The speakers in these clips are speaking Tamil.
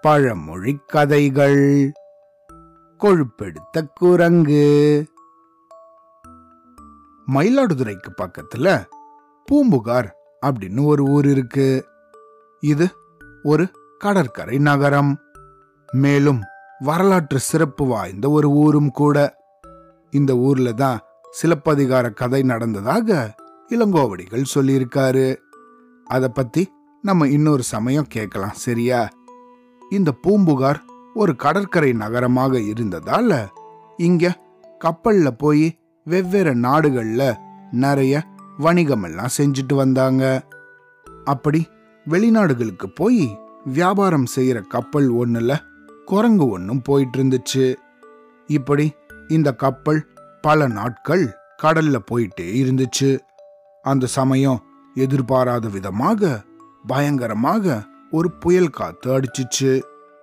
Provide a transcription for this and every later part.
பழமொழி கதைகள். கொழுப்பெடுத்த குரங்கு. மயிலாடுதுறைக்கு பக்கத்துல பூம்புகார் அப்படின்னு ஒரு ஊர் இருக்கு. இது ஒரு கடற்கரை நகரம். மேலும் வரலாற்று சிறப்பு வாய்ந்த ஒரு ஊரும் கூட. இந்த ஊர்ல தான் சிலப்பதிகார கதை நடந்ததாக இளங்கோவடிகள் சொல்லியிருக்காரு. அதை பத்தி நம்ம இன்னொரு சமயம் கேட்கலாம் சரியா? இந்த பூம்புகார் ஒரு கடற்கரை நகரமாக இருந்ததால இங்க கப்பல்ல போய் வெவ்வேறு நாடுகள்ல நிறைய வணிகமெல்லாம் செஞ்சுட்டு வந்தாங்க. அப்படி வெளிநாடுகளுக்கு போய் வியாபாரம் செய்யற கப்பல் ஒண்ணுல குரங்கு ஒன்றும் போயிட்டு இருந்துச்சு இப்படி இந்த கப்பல் பல நாட்கள் கடல்ல போயிட்டே இருந்துச்சு. அந்த சமயம் எதிர்பாராத விதமாக பயங்கரமாக ஒரு புயல் காத்து அடிச்சிச்சு.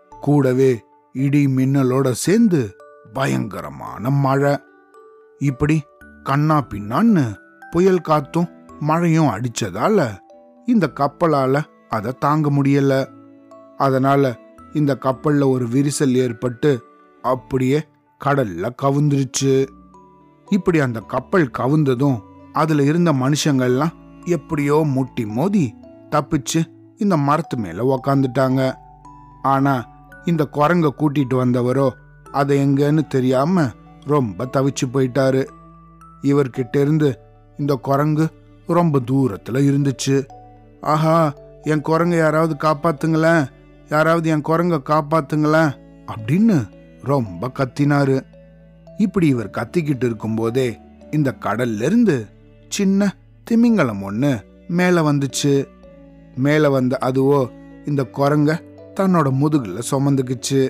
கூடவே இடி மின்னலோட சேர்ந்து பயங்கரமான மழை. இப்படி கண்ணா பின்னான்னு புயல் காத்தும் மழையும் அடிச்சதால இந்த கப்பலால அதை தாங்க முடியல. அதனால இந்த கப்பல்ல ஒரு விரிசல் ஏற்பட்டு அப்படியே கடல்ல கவுந்துருச்சு. இப்படி அந்த கப்பல் கவுந்ததும் அதுல இருந்த மனுஷங்கள்லாம் எப்படியோ முட்டி மோதி தப்பிச்சு இந்த மரத்து மேல உக்காந்துட்டாங்க. ஆனா இந்த குரங்க கூட்டிட்டு வந்தவரோ அதை எங்கன்னு தெரியாம ரொம்ப தவிச்சு போயிட்டாரு. இவர்கிட்ட இருந்து இந்த குரங்கு ரொம்ப தூரத்துல இருந்துச்சு. ஆஹா என் குரங்க யாராவது காப்பாத்துங்களேன் யாராவது என் குரங்க காப்பாத்துங்களேன் அப்படின்னு ரொம்ப கத்தினாரு. இப்படி இவர் கத்திக்கிட்டு இருக்கும்போதே இந்த கடல்ல இருந்து சின்ன திமிங்கலம் ஒன்று மேல வந்துச்சு. மேலே வந்த அதுவோ இந்த குரங்க தன்னோட முதுகுல சுமந்துக்குச்சு.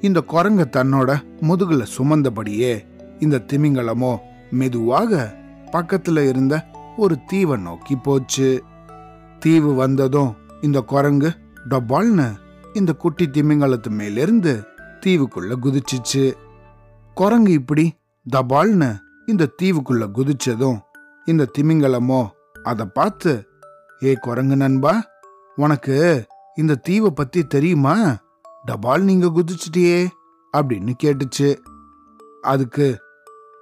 இந்த குரங்க தன்னோட முதுகுல சுமந்தபடியே இந்த திமிங்கலமோ மெதுவாக பக்கத்துல இருந்த ஒரு தீவை நோக்கி போச்சு. தீவு வந்ததும் இந்த குரங்கு டொபால்னு இந்த குட்டி திமிங்கலத்து மேலிருந்து தீவுக்குள்ள குதிச்சிச்சு. குரங்கு இப்படி தபால்னு இந்த தீவுக்குள்ள குதிச்சதும் இந்த திமிங்கலமோ அதை பார்த்து ஏ குரங்கு நண்பா உனக்கு இந்த தீவை பத்தி தெரியுமா? டபால் நீங்க குதிச்சிட்டியே அப்படின்னு கேட்டுச்சு. அதுக்கு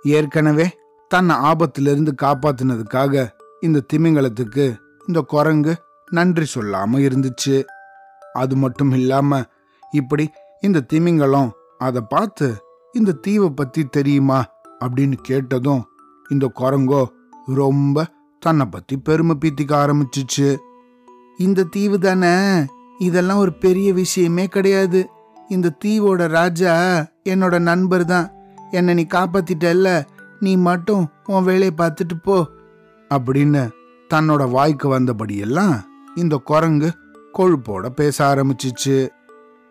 ஏற்கனவே தன்னை ஆபத்திலிருந்து காப்பாத்தினதுக்காக இந்த திமிங்கலத்துக்கு இந்த குரங்கு நன்றி சொல்லாம இருந்துச்சு. அது மட்டும் இல்லாம இப்படி இந்த திமிங்கலம் அதை பார்த்து இந்த தீவை பத்தி தெரியுமா அப்படின்னு கேட்டதும் இந்த குரங்கோ ரொம்ப தன்னை பத்தி பெருமை பீத்திக்க ஆரம்பிச்சிச்சு. இந்த தீவு தானே? இதெல்லாம் ஒரு பெரிய விஷயமே கிடையாது. இந்த தீவோட ராஜா என்னோட நண்பர் தான். என்னை நீ காப்பாத்திட்டல்ல. நீ மட்டும் உன் வேலையை பார்த்துட்டு போ. அப்படின்னு தன்னோட வாய்க்கு வந்தபடியெல்லாம் இந்த குரங்கு கொழுப்போட பேச ஆரம்பிச்சிச்சு.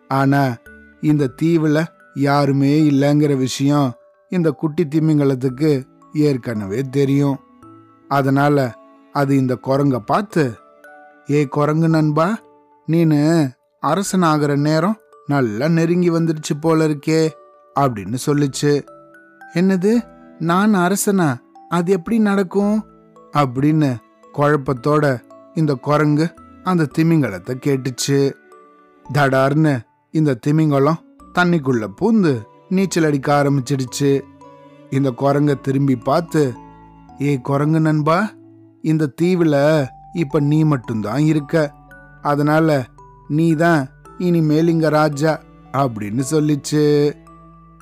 ஆனா இந்த தீவுல யாருமே இல்லைங்கிற விஷயம் இந்த குட்டி திமிங்கலத்துக்கு ஏற்கனவே தெரியும். அதனால அது இந்த குரங்க பார்த்து ஏ குரங்கு நண்பா நீனு அரசன் ஆகிற நேரம் நல்லா நெருங்கி வந்துடுச்சு போல இருக்கே அப்படின்னு சொல்லிச்சு. என்னது நான் அரசனா? அது எப்படி நடக்கும்? அப்படின்னு குழப்பத்தோட இந்த குரங்கு அந்த திமிங்கலத்தை கேட்டுச்சு. தடார்னு இந்த திமிங்கலம் தண்ணிக்குள்ள பூந்து நீச்சல் அடிக்க ஆரம்பிச்சிடுச்சு. இந்த குரங்க திரும்பி பார்த்து ஏ குரங்கு நண்பா இந்த தீவில் இப்ப நீ மட்டும்தான் இருக்க. அதனால நீ தான் இனிமேல் இங்க ராஜா அப்படின்னு சொல்லிச்சு.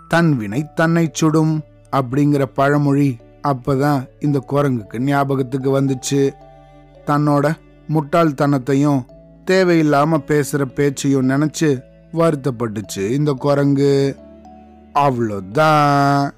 தன் வினை தன்னை சுடும் அப்படிங்கிற பழமொழி அப்பதான் இந்த குரங்குக்கு ஞாபகத்துக்கு வந்துச்சு. தன்னோட முட்டாள்தனத்தையும் தேவையில்லாம பேசுற பேச்சையும் நினைச்சு வருத்தப்பட்டுச்சு இந்த குரங்கு. அவ்வளோதான்.